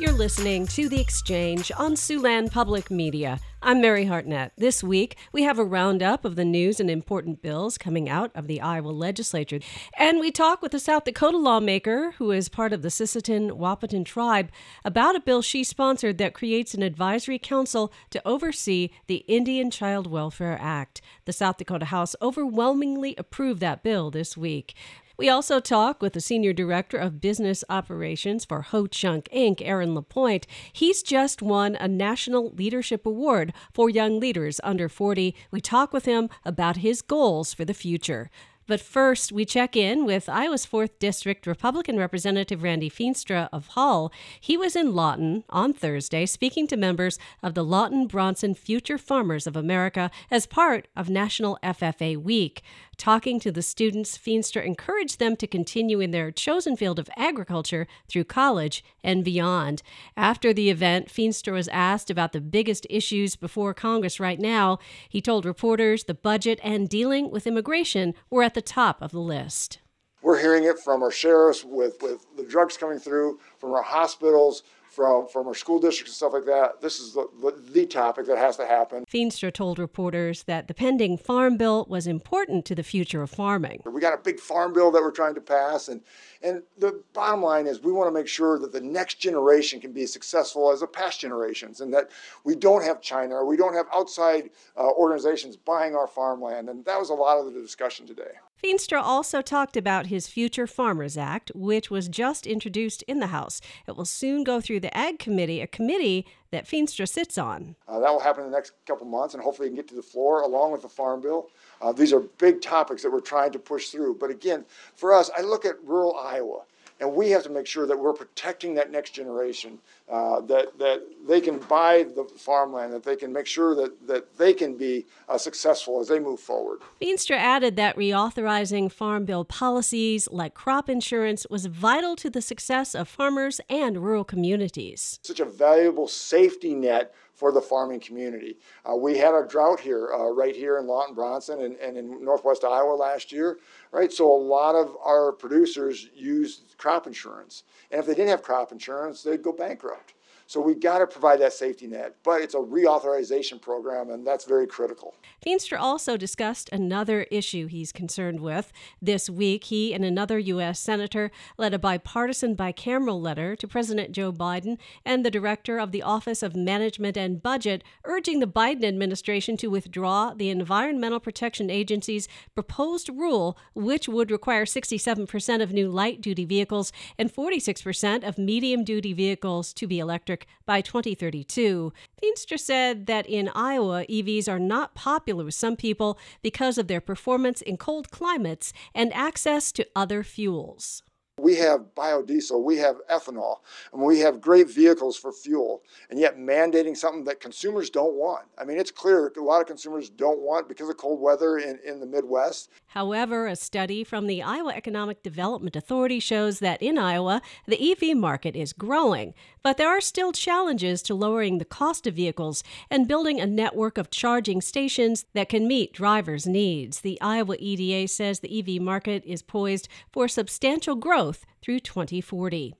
You're listening to The Exchange on Siouxland Public Media. I'm Mary Hartnett. This week, we have a roundup of the news and important bills coming out of the Iowa legislature. And we talk with a South Dakota lawmaker who is part of the Sisseton Wahpeton tribe about a bill she sponsored that creates an advisory council to oversee the Indian Child Welfare Act. The South Dakota House overwhelmingly approved that bill this week. We also talk with the Senior Director of Business Operations for Ho Chunk Inc., Aaron LaPointe. He's just won a National Leadership Award for young leaders under 40. We talk with him about his goals for the future. But first, we check in with Iowa's 4th District Republican Representative Randy Feenstra of Hull. He was in Lawton on Thursday speaking to members of the Lawton Bronson Future Farmers of America as part of National FFA Week. Talking to the students, Feenstra encouraged them to continue in their chosen field of agriculture through college and beyond. After the event, Feenstra was asked about the biggest issues before Congress right now. He told reporters the budget and dealing with immigration were at the top of the list. We're hearing it from our sheriffs with, with the drugs coming through, from our hospitals, from, from our school districts and stuff like that. This is the, the topic that has to happen. Feenstra told reporters that the pending farm bill was important to the future of farming. We got a big farm bill that we're trying to pass, and, and the bottom line is we want to make sure that the next generation can be as successful as the past generations, and that we don't have China or we don't have outside uh, organizations buying our farmland. And that was a lot of the discussion today. Feenstra also talked about his Future Farmers Act, which was just introduced in the House. It will soon go through the Ag Committee, a committee that Feenstra sits on. Uh, that will happen in the next couple months, and hopefully, we can get to the floor along with the Farm Bill. Uh, these are big topics that we're trying to push through. But again, for us, I look at rural Iowa. And we have to make sure that we're protecting that next generation, uh, that, that they can buy the farmland, that they can make sure that, that they can be uh, successful as they move forward. Feenstra added that reauthorizing Farm Bill policies like crop insurance was vital to the success of farmers and rural communities. Such a valuable safety net for the farming community. Uh, we had a drought here, uh, right here in Lawton Bronson and, and in northwest Iowa last year, right? So a lot of our producers used crop insurance. And if they didn't have crop insurance, they'd go bankrupt. So we got to provide that safety net, but it's a reauthorization program, and that's very critical. Feenstra also discussed another issue he's concerned with. This week, he and another U.S. Senator led a bipartisan bicameral letter to President Joe Biden and the Director of the Office of Management and Budget, urging the Biden administration to withdraw the Environmental Protection Agency's proposed rule, which would require 67% of new light duty vehicles and 46% of medium duty vehicles to be electric electric by 2032. Feenstra said that in Iowa, EVs are not popular with some people because of their performance in cold climates and access to other fuels. We have biodiesel, we have ethanol, and we have great vehicles for fuel, and yet mandating something that consumers don't want. I mean, it's clear a lot of consumers don't want because of cold weather in, in the Midwest. However, a study from the Iowa Economic Development Authority shows that in Iowa, the EV market is growing, but there are still challenges to lowering the cost of vehicles and building a network of charging stations that can meet drivers' needs. The Iowa EDA says the EV market is poised for substantial growth through 2040.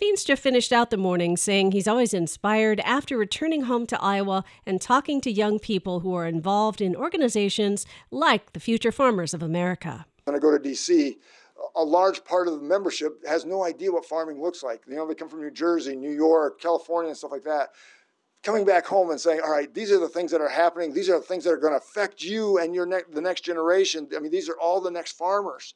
Feenstra finished out the morning saying he's always inspired after returning home to Iowa and talking to young people who are involved in organizations like the Future Farmers of America. When I go to D.C., a large part of the membership has no idea what farming looks like. You know, they come from New Jersey, New York, California, and stuff like that. Coming back home and saying, "All right, these are the things that are happening. These are the things that are going to affect you and your ne- the next generation. I mean, these are all the next farmers,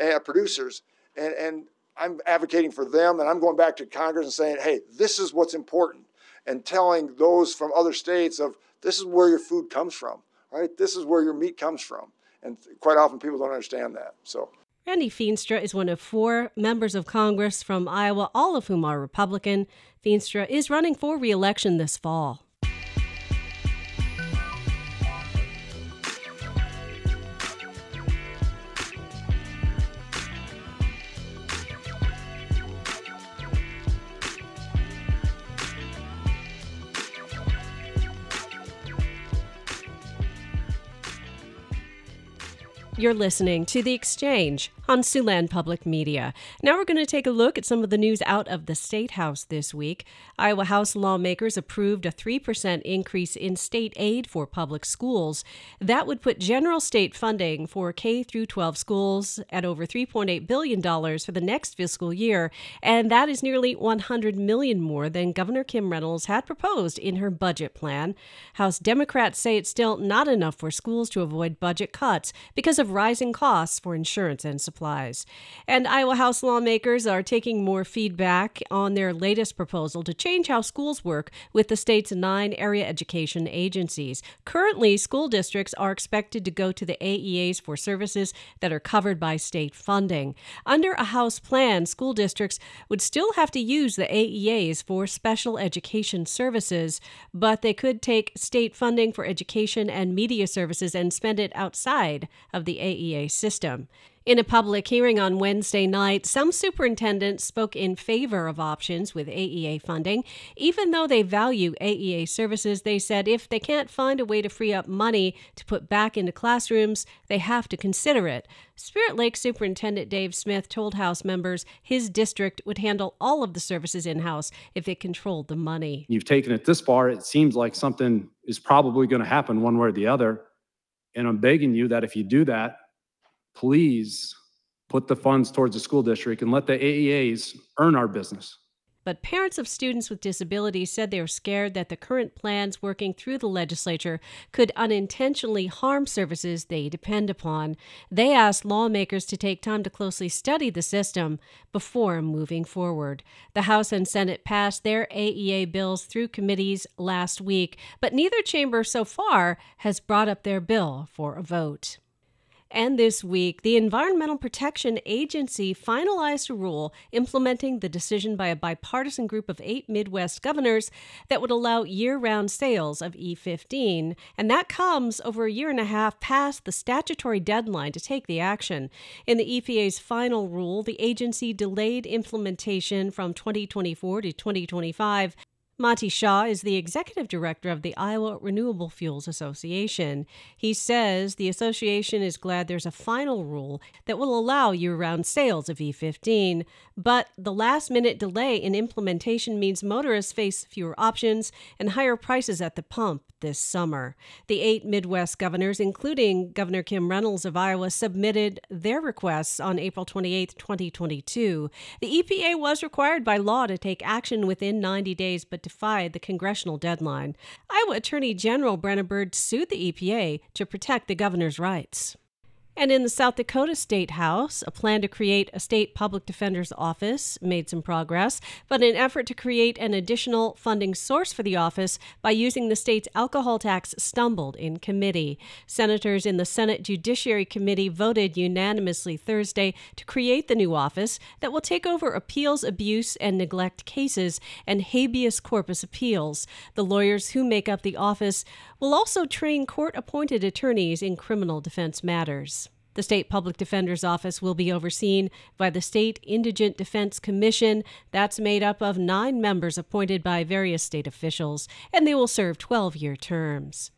uh, producers." and, and I'm advocating for them, and I'm going back to Congress and saying, hey, this is what's important, and telling those from other states of this is where your food comes from, right? This is where your meat comes from, and quite often people don't understand that. So. Randy Feenstra is one of four members of Congress from Iowa, all of whom are Republican. Feenstra is running for reelection this fall. You're listening to The Exchange on Siouxland Public Media. Now we're going to take a look at some of the news out of the State House this week. Iowa House lawmakers approved a 3% increase in state aid for public schools. That would put general state funding for K through 12 schools at over $3.8 billion for the next fiscal year, and that is nearly 100 million more than Governor Kim Reynolds had proposed in her budget plan. House Democrats say it's still not enough for schools to avoid budget cuts because of of rising costs for insurance and supplies. And Iowa House lawmakers are taking more feedback on their latest proposal to change how schools work with the state's nine area education agencies. Currently, school districts are expected to go to the AEAs for services that are covered by state funding. Under a House plan, school districts would still have to use the AEAs for special education services, but they could take state funding for education and media services and spend it outside of the AEA system. In a public hearing on Wednesday night, some superintendents spoke in favor of options with AEA funding. Even though they value AEA services, they said if they can't find a way to free up money to put back into classrooms, they have to consider it. Spirit Lake Superintendent Dave Smith told House members his district would handle all of the services in house if it controlled the money. You've taken it this far, it seems like something is probably going to happen one way or the other. And I'm begging you that if you do that, please put the funds towards the school district and let the AEAs earn our business. But parents of students with disabilities said they are scared that the current plans working through the legislature could unintentionally harm services they depend upon. They asked lawmakers to take time to closely study the system before moving forward. The House and Senate passed their AEA bills through committees last week, but neither chamber so far has brought up their bill for a vote. And this week, the Environmental Protection Agency finalized a rule implementing the decision by a bipartisan group of eight Midwest governors that would allow year round sales of E15. And that comes over a year and a half past the statutory deadline to take the action. In the EPA's final rule, the agency delayed implementation from 2024 to 2025 Monty Shaw is the executive director of the Iowa Renewable Fuels Association. He says the association is glad there's a final rule that will allow year round sales of E15, but the last minute delay in implementation means motorists face fewer options and higher prices at the pump this summer. The eight Midwest governors, including Governor Kim Reynolds of Iowa, submitted their requests on April 28, 2022. The EPA was required by law to take action within 90 days, but defied the congressional deadline. Iowa Attorney General Brenna Bird sued the EPA to protect the governor's rights. And in the South Dakota State House, a plan to create a state public defender's office made some progress, but an effort to create an additional funding source for the office by using the state's alcohol tax stumbled in committee. Senators in the Senate Judiciary Committee voted unanimously Thursday to create the new office that will take over appeals, abuse, and neglect cases and habeas corpus appeals. The lawyers who make up the office will also train court appointed attorneys in criminal defense matters. The State Public Defender's Office will be overseen by the State Indigent Defense Commission. That's made up of nine members appointed by various state officials, and they will serve 12 year terms.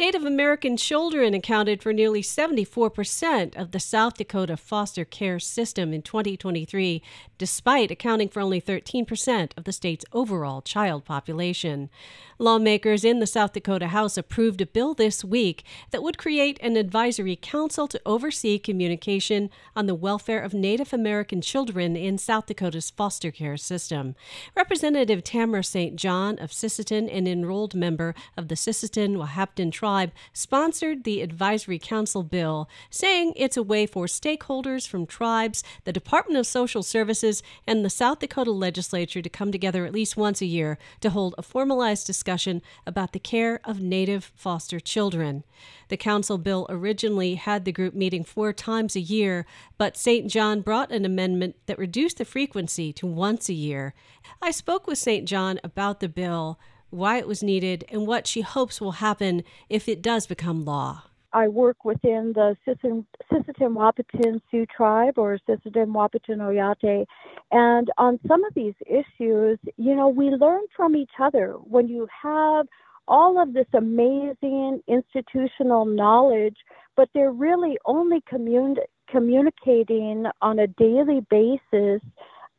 Native American children accounted for nearly 74% of the South Dakota foster care system in 2023, despite accounting for only 13% of the state's overall child population. Lawmakers in the South Dakota House approved a bill this week that would create an advisory council to oversee communication on the welfare of Native American children in South Dakota's foster care system. Representative Tamara St. John of Sisseton, an enrolled member of the Sisseton Wahpeton tribe, sponsored the advisory council bill, saying it's a way for stakeholders from tribes, the Department of Social Services, and the South Dakota legislature to come together at least once a year to hold a formalized discussion discussion about the care of Native foster children. The council bill originally had the group meeting four times a year, but St. John brought an amendment that reduced the frequency to once a year. I spoke with St. John about the bill, why it was needed, and what she hopes will happen if it does become law. I work within the Sisseton Wahpeton Sioux tribe or Sisseton Wahpeton Oyate. And on some of these issues, you know, we learn from each other. When you have all of this amazing institutional knowledge, but they're really only commun- communicating on a daily basis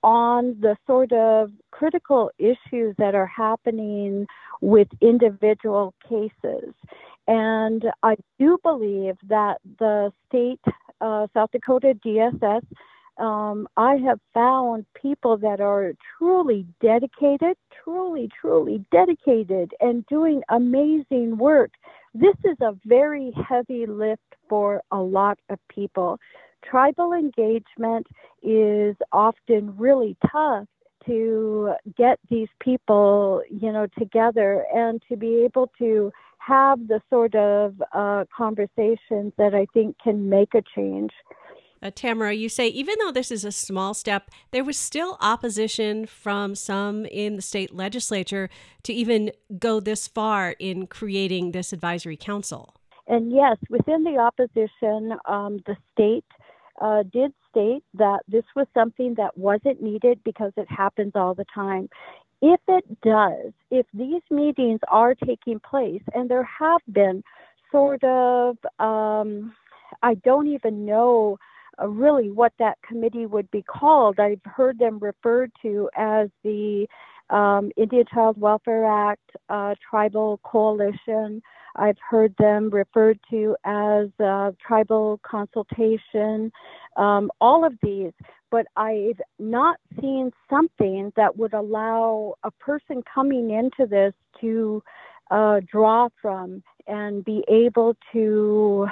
on the sort of critical issues that are happening with individual cases. And I do believe that the state, uh, South Dakota DSS, um, I have found people that are truly dedicated, truly, truly dedicated, and doing amazing work. This is a very heavy lift for a lot of people. Tribal engagement is often really tough to get these people, you know, together and to be able to have the sort of uh, conversations that I think can make a change. Uh, Tamara, you say even though this is a small step, there was still opposition from some in the state legislature to even go this far in creating this advisory council. And yes, within the opposition, um, the state uh, did state that this was something that wasn't needed because it happens all the time. If it does, if these meetings are taking place, and there have been sort of, um, I don't even know uh, really what that committee would be called. I've heard them referred to as the um, Indian Child Welfare Act uh, Tribal Coalition. I've heard them referred to as uh, tribal consultation, um, all of these, but I've not seen something that would allow a person coming into this to uh, draw from and be able to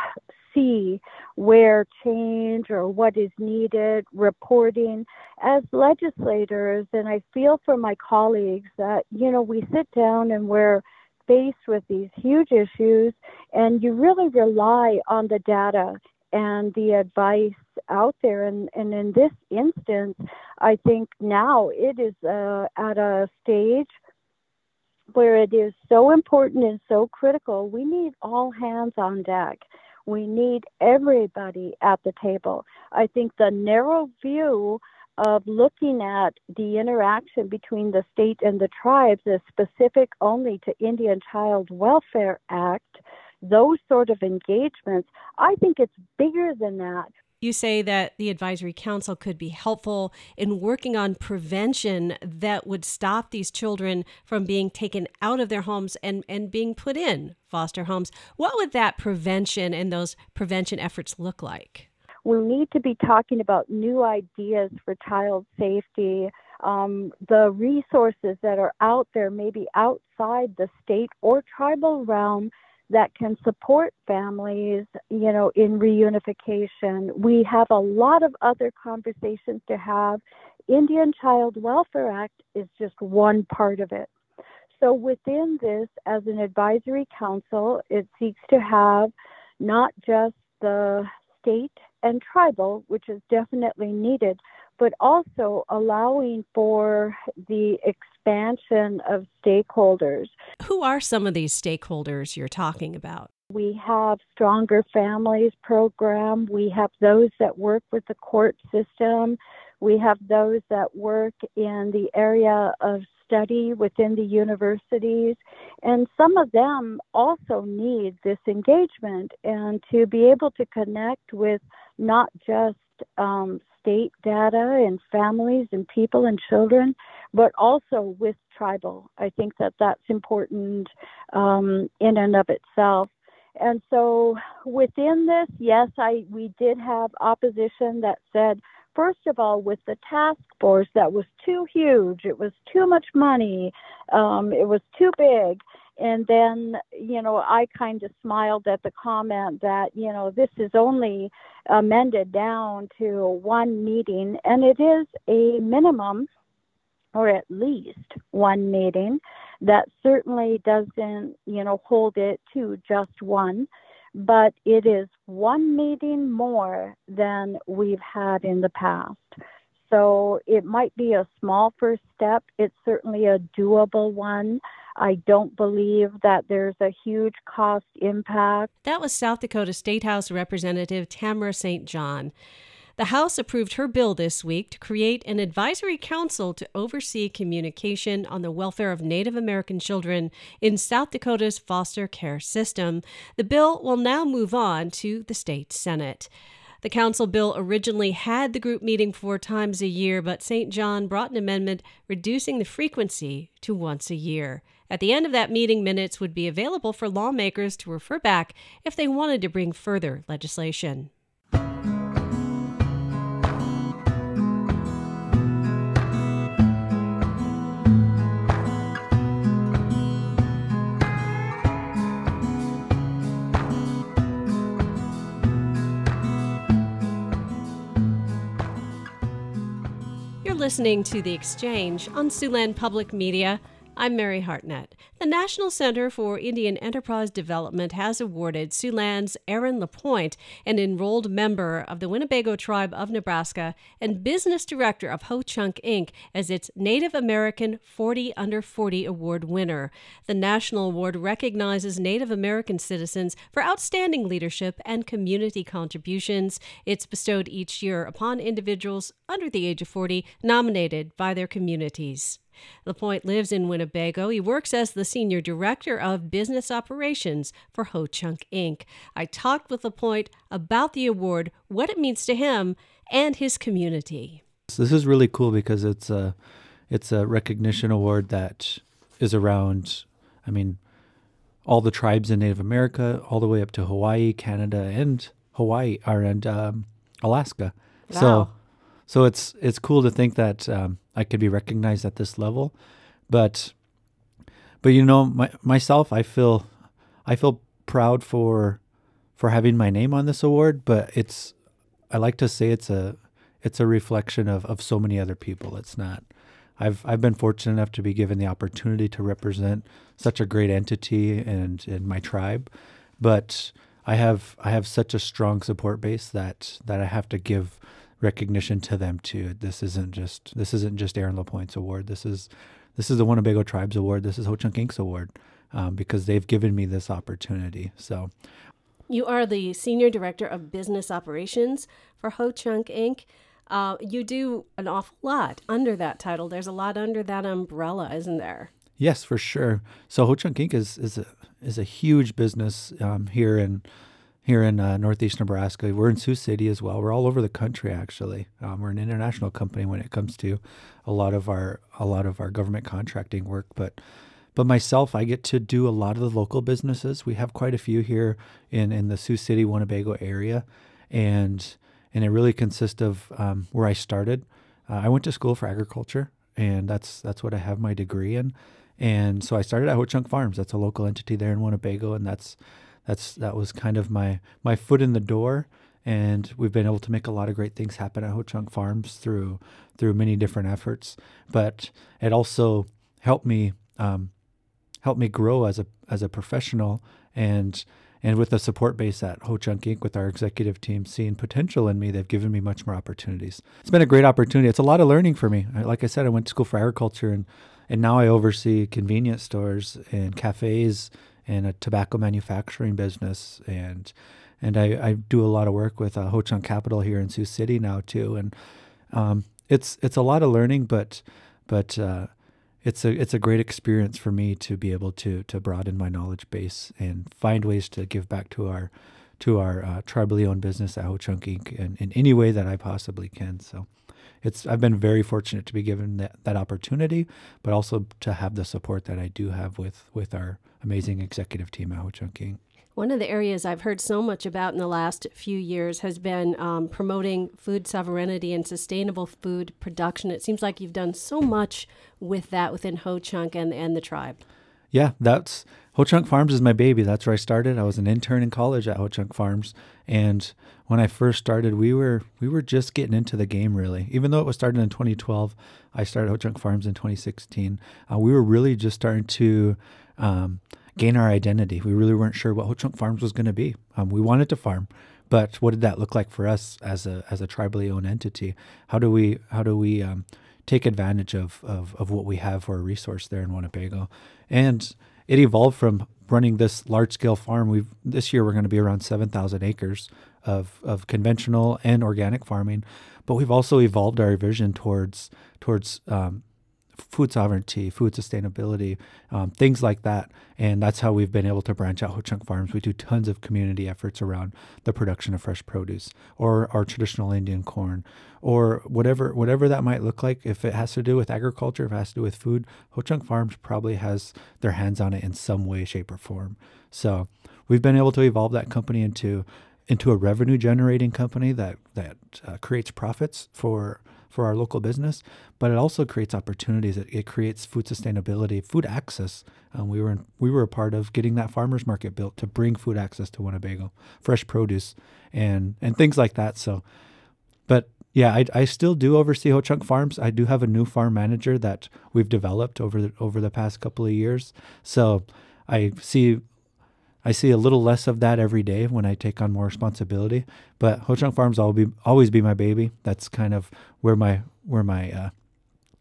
see where change or what is needed, reporting. As legislators, and I feel for my colleagues that, you know, we sit down and we're faced with these huge issues, and you really rely on the data and the advice out there. And, and in this instance, I think now it is uh, at a stage where it is so important and so critical. We need all hands on deck. We need everybody at the table. I think the narrow view of looking at the interaction between the state and the tribes as specific only to Indian Child Welfare Act, those sort of engagements, I think it's bigger than that. You say that the advisory council could be helpful in working on prevention that would stop these children from being taken out of their homes and, and being put in foster homes. What would that prevention and those prevention efforts look like? We need to be talking about new ideas for child safety. Um, the resources that are out there, maybe outside the state or tribal realm, that can support families, you know, in reunification. We have a lot of other conversations to have. Indian Child Welfare Act is just one part of it. So within this, as an advisory council, it seeks to have not just the state and tribal, which is definitely needed, but also allowing for the expansion of stakeholders. Who are some of these stakeholders you're talking about? We have Stronger Families program. We have those that work with the court system. We have those that work in the area of study within the universities. And some of them also need this engagement and to be able to connect with not just um, state data and families and people and children, but also with tribal. I think that that's important um, in and of itself. And so within this, yes, I we did have opposition that said, first of all, with the task force, that was too huge. It was too much money. Um, it was too big. And then, you know, I kind of smiled at the comment that, you know, this is only amended down to one meeting, and it is a minimum or at least one meeting that certainly doesn't, you know, hold it to just one, but it is one meeting more than we've had in the past. So it might be a small first step. It's certainly a doable one. I don't believe that there's a huge cost impact. That was South Dakota State House Representative Tamara St. John. The House approved her bill this week to create an advisory council to oversee communication on the welfare of Native American children in South Dakota's foster care system. The bill will now move on to the state Senate. The council bill originally had the group meeting four times a year, but St. John brought an amendment reducing the frequency to once a year. At the end of that meeting, minutes would be available for lawmakers to refer back if they wanted to bring further legislation. Listening to The Exchange on Siouxland Public Media. I'm Mary Hartnett. The National Center for Indian Enterprise Development has awarded Siouxland's Aaron LaPointe, an enrolled member of the Winnebago Tribe of Nebraska and business director of Ho Chunk Inc., as its Native American 40 Under 40 Award winner. The National Award recognizes Native American citizens for outstanding leadership and community contributions. It's bestowed each year upon individuals under the age of 40 nominated by their communities. LaPointe lives in Winnebago. He works as the senior director of business operations for Ho Chunk Inc. I talked with LaPointe about the award, what it means to him, and his community. This is really cool because it's a it's a recognition award that is around. I mean, all the tribes in Native America, all the way up to Hawaii, Canada, and Hawaii, or and um, Alaska. Wow. So, so it's it's cool to think that um, I could be recognized at this level, but but you know, my, myself, I feel I feel proud for for having my name on this award, but it's I like to say it's a it's a reflection of, of so many other people. It's not. I've I've been fortunate enough to be given the opportunity to represent such a great entity and in my tribe, but I have I have such a strong support base that that I have to give recognition to them too. This isn't just this isn't just Aaron LaPointe's award. This is this is the Winnebago Tribes Award. This is Ho Chunk Inc.'s award um, because they've given me this opportunity. So You are the senior director of business operations for Ho Chunk Inc. Uh, you do an awful lot under that title. There's a lot under that umbrella, isn't there? Yes, for sure. So Ho Chunk Inc. is is a is a huge business um, here in here in uh, northeast Nebraska. We're in Sioux City as well. We're all over the country actually. Um, we're an international company when it comes to a lot of our a lot of our government contracting work, but but myself, I get to do a lot of the local businesses. We have quite a few here in in the Sioux City, Winnebago area, and and it really consists of um, where I started. Uh, I went to school for agriculture, and that's that's what I have my degree in. And so I started at Ho Chunk Farms. That's a local entity there in Winnebago, and that's that's that was kind of my my foot in the door. And we've been able to make a lot of great things happen at Ho Chunk Farms through through many different efforts. But it also helped me um, me grow as a as a professional and and with the support base at Ho Chunk Inc. with our executive team seeing potential in me, they've given me much more opportunities. It's been a great opportunity. It's a lot of learning for me. Like I said, I went to school for agriculture and and now I oversee convenience stores and cafes and a tobacco manufacturing business and and I, I do a lot of work with uh, Ho Chunk Capital here in Sioux City now too and um, it's it's a lot of learning but but uh, it's a it's a great experience for me to be able to to broaden my knowledge base and find ways to give back to our to our uh, tribally owned business at Ho Chunk Inc. In, in any way that I possibly can. So it's I've been very fortunate to be given that, that opportunity, but also to have the support that I do have with with our amazing executive team at Ho Chunk Inc. One of the areas I've heard so much about in the last few years has been um, promoting food sovereignty and sustainable food production. It seems like you've done so much with that within Ho Chunk and, and the tribe. Yeah, that's Ho Chunk Farms is my baby. That's where I started. I was an intern in college at Ho Chunk Farms, and when I first started, we were we were just getting into the game really. Even though it was started in 2012, I started Ho Chunk Farms in 2016. Uh, we were really just starting to um, gain our identity. We really weren't sure what Ho Chunk Farms was going to be. Um, we wanted to farm, but what did that look like for us as a as a tribally owned entity? How do we how do we um, take advantage of, of of what we have for a resource there in Winnebago? And it evolved from running this large scale farm. We've this year we're going to be around seven thousand acres of of conventional and organic farming, but we've also evolved our vision towards towards um, food sovereignty, food sustainability, um, things like that. And that's how we've been able to branch out Ho Chunk Farms. We do tons of community efforts around the production of fresh produce or our traditional Indian corn or whatever whatever that might look like. If it has to do with agriculture, if it has to do with food, Ho Chunk Farms probably has their hands on it in some way, shape, or form. So we've been able to evolve that company into into a revenue generating company that that uh, creates profits for for our local business, but it also creates opportunities. It, it creates food sustainability, food access. Um, we were in, we were a part of getting that farmers market built to bring food access to Winnebago, fresh produce, and and things like that. So, but yeah, I, I still do oversee Ho Chunk Farms. I do have a new farm manager that we've developed over the, over the past couple of years. So I see I see a little less of that every day when I take on more responsibility. But Ho Chunk Farms will be always be my baby. That's kind of where my where my uh,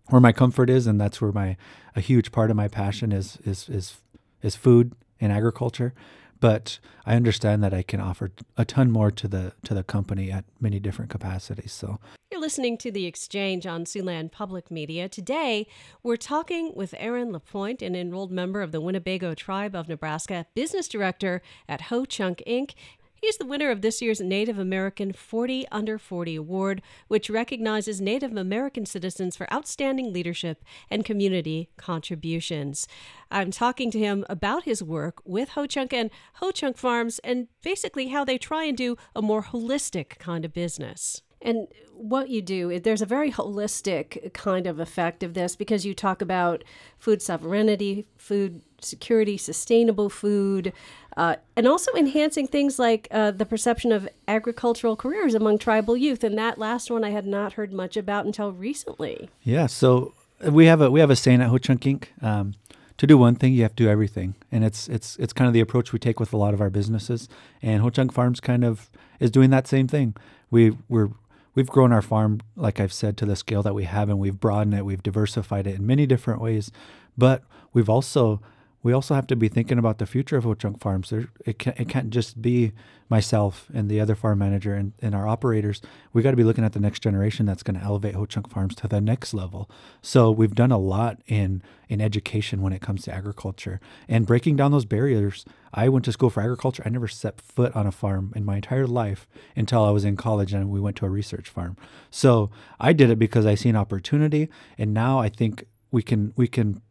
where my comfort is, and that's where my a huge part of my passion is is is is food and agriculture but I understand that I can offer a ton more to the to the company at many different capacities. So you're listening to the Exchange on Siouxland Public Media. Today, we're talking with Aaron Lapointe, an enrolled member of the Winnebago Tribe of Nebraska, business director at Ho Chunk Inc. He's the winner of this year's Native American 40 Under 40 Award, which recognizes Native American citizens for outstanding leadership and community contributions. I'm talking to him about his work with Ho Chunk and Ho Chunk Farms and basically how they try and do a more holistic kind of business. And what you do, there's a very holistic kind of effect of this because you talk about food sovereignty, food security, sustainable food, uh, and also enhancing things like uh, the perception of agricultural careers among tribal youth. And that last one I had not heard much about until recently. Yeah, so we have a we have a saying at Ho Chunk Inc. Um, to do one thing, you have to do everything, and it's it's it's kind of the approach we take with a lot of our businesses. And Ho Chunk Farms kind of is doing that same thing. We we're we've grown our farm, like I've said, to the scale that we have, and we've broadened it, we've diversified it in many different ways. But we've also we also have to be thinking about the future of Ho Chunk Farms. There, it, can't, it can't just be myself and the other farm manager and, and our operators. We got to be looking at the next generation that's going to elevate Ho Chunk Farms to the next level. So we've done a lot in in education when it comes to agriculture and breaking down those barriers. I went to school for agriculture. I never set foot on a farm in my entire life until I was in college and we went to a research farm. So I did it because I see an opportunity, and now I think we can we can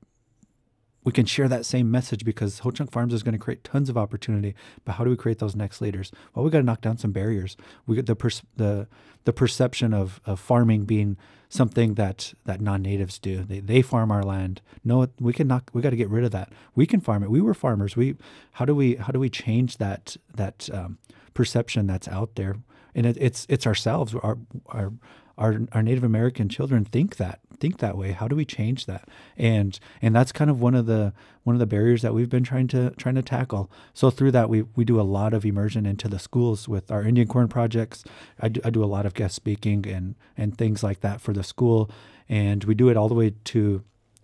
we can share that same message because Ho Chunk Farms is going to create tons of opportunity. But how do we create those next leaders? Well, we got to knock down some barriers. We get the per- the the perception of, of farming being something that that non-natives do. They they farm our land. No, we can knock. We got to get rid of that. We can farm it. We were farmers. We how do we how do we change that that um, perception that's out there? And it, it's it's ourselves. Our our our, our Native American children think that think that way. How do we change that? And and that's kind of one of the one of the barriers that we've been trying to trying to tackle. So through that, we we do a lot of immersion into the schools with our Indian corn projects. I do, I do a lot of guest speaking and and things like that for the school, and we do it all the way to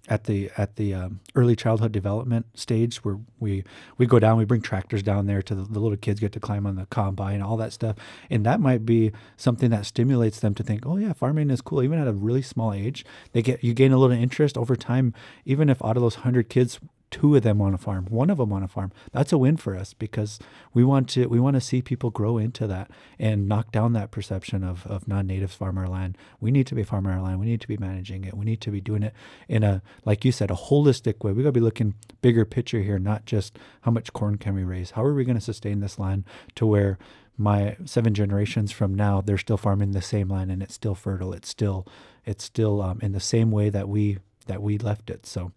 at the at the um, early childhood development stage where we we go down we bring tractors down there to the, the, little kids get to climb on the combine and all that stuff. And that might be something that stimulates them to think oh yeah farming is cool. Even at a really small age they get you gain a little interest over time. Even if out of those 100 kids two of them on a farm, one of them on a farm. That's a win for us because we want to we want to see people grow into that and knock down that perception of, of non-natives farm our land. We need to be farming our land. We need to be managing it. We need to be doing it in a like you said, a holistic way. We got to be looking bigger picture here, not just how much corn can we raise. How are we going to sustain this land to where my seven generations from now they're still farming the same land and it's still fertile. It's still it's still um, in the same way that we that we left it. So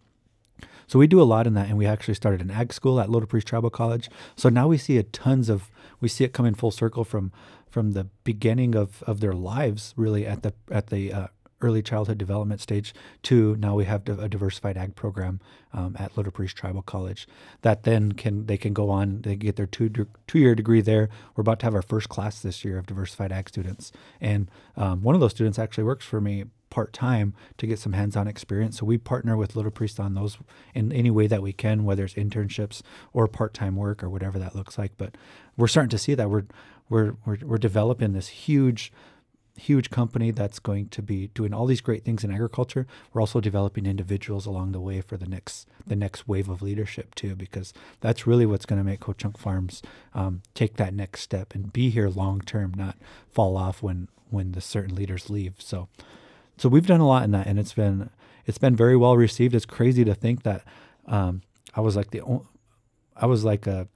so we do a lot in that, and we actually started an ag school at Little Priest Tribal College. So now we see a tons of we see it coming full circle from from the beginning of, of their lives, really at the at the uh, early childhood development stage to now we have a diversified ag program um, at Little Priest Tribal College that then can they can go on they get their two two year degree there. We're about to have our first class this year of diversified ag students, and um, one of those students actually works for me part time to get some hands on experience. So we partner with Little Priest on those in any way that we can, whether it's internships or part time work or whatever that looks like. But we're starting to see that we're we're we're, we're developing this huge huge company that's going to be doing all these great things in agriculture. We're also developing individuals along the way for the next the next wave of leadership too, because that's really what's going to make Ho Chunk Farms um, take that next step and be here long term, not fall off when when the certain leaders leave. So, so we've done a lot in that, and it's been it's been very well received. It's crazy to think that um, I was like the I was like a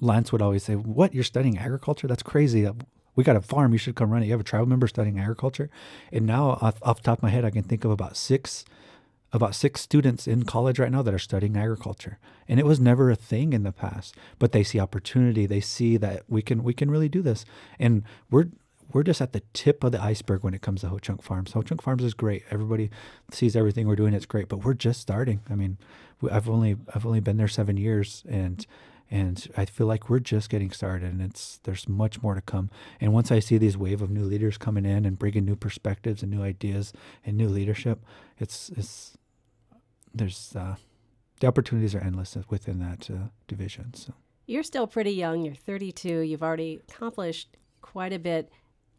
Lance would always say, "What you're studying agriculture? That's crazy we got a farm. You should come run it. You have a tribal member studying agriculture. And now, off, off the top of my head, I can think of about six about six students in college right now that are studying agriculture and it was never a thing in the past but they see opportunity they see that we can we can really do this and we're we're just at the tip of the iceberg when it comes to Ho Chunk Farms. Ho Chunk Farms is great. Everybody sees everything we're doing. It's great, but we're just starting. I mean, I've only I've only been there seven years, and and I feel like we're just getting started, and it's there's much more to come. And once I see these wave of new leaders coming in and bringing new perspectives and new ideas and new leadership, it's it's there's uh, the opportunities are endless within that uh, division. So you're still pretty young. You're 32. You've already accomplished quite a bit.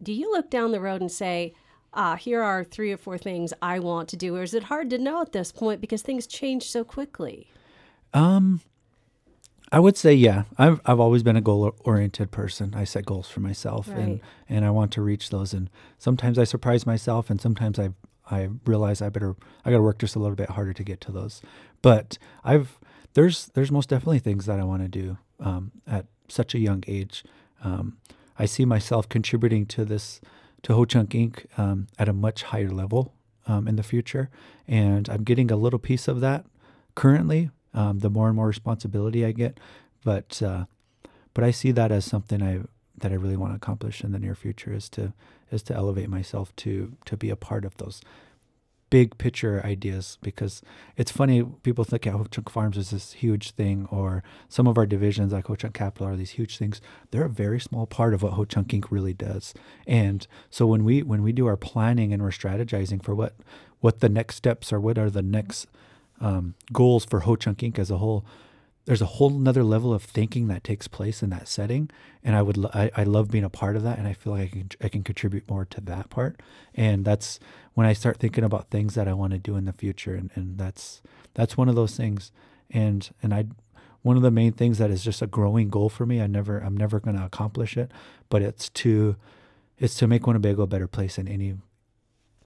Do you look down the road and say? ah, here are three or four things I want to do? Or is it hard to know at this point because things change so quickly? Um, I would say yeah. I've I've always been a goal oriented person. I set goals for myself right. and and I want to reach those and sometimes I surprise myself and sometimes I I realize I better I got to work just a little bit harder to get to those. But I've there's there's most definitely things that I want to do um, at such a young age. Um, I see myself contributing to this to Ho Chunk Inc. Um, at a much higher level um, in the future, and I'm getting a little piece of that currently um, the more and more responsibility I get. But uh, but I see that as something I that I really want to accomplish in the near future is to is to elevate myself to to be a part of those big picture ideas because it's funny people think Ho Chunk Farms is this huge thing or some of our divisions like Ho Chunk Capital are these huge things. They're a very small part of what Ho Chunk Inc. really does. And so when we when we do our planning and we're strategizing for what what the next steps are what are the next um, goals for Ho Chunk Inc. as a whole, there's a whole nother level of thinking that takes place in that setting, and I would I, I love being a part of that, and I feel like I can I can contribute more to that part, and that's when I start thinking about things that I want to do in the future, and, and that's that's one of those things, and and I one of the main things that is just a growing goal for me. I never I'm never going to accomplish it, but it's to it's to make Winnebago a better place in any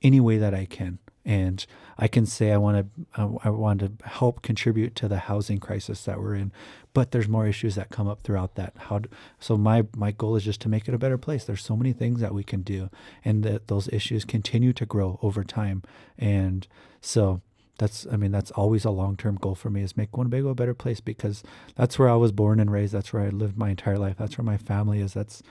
any way that I can and I can say I want to uh, I want to help contribute to the housing crisis that we're in, but there's more issues that come up throughout that. How do, so my my goal is just to make it a better place. There's so many things that we can do, and that those issues continue to grow over time, and so that's I mean that's always a long term goal for me is make Winnebago a better place because that's where I was born and raised. That's where I lived my entire life. That's where my family is. That's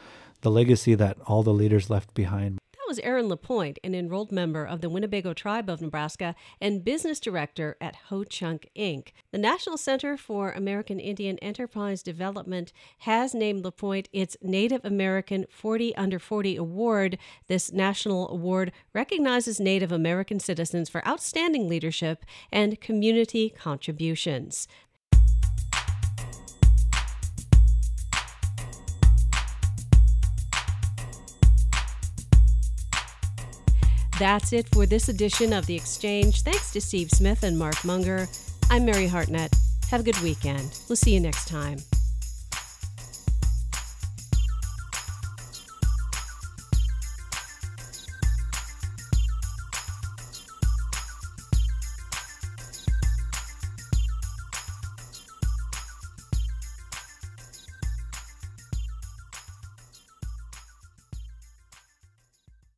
the legacy that all the leaders left behind was Aaron LaPointe, an enrolled member of the Winnebago Tribe of Nebraska and business director at Ho Chunk Inc. The National Center for American Indian Enterprise Development has named LaPointe its Native American 40 Under 40 Award. This national award recognizes Native American citizens for outstanding leadership and community contributions. That's it for this edition of The Exchange. Thanks to Steve Smith and Mark Munger. I'm Mary Hartnett. Have a good weekend. We'll see you next time.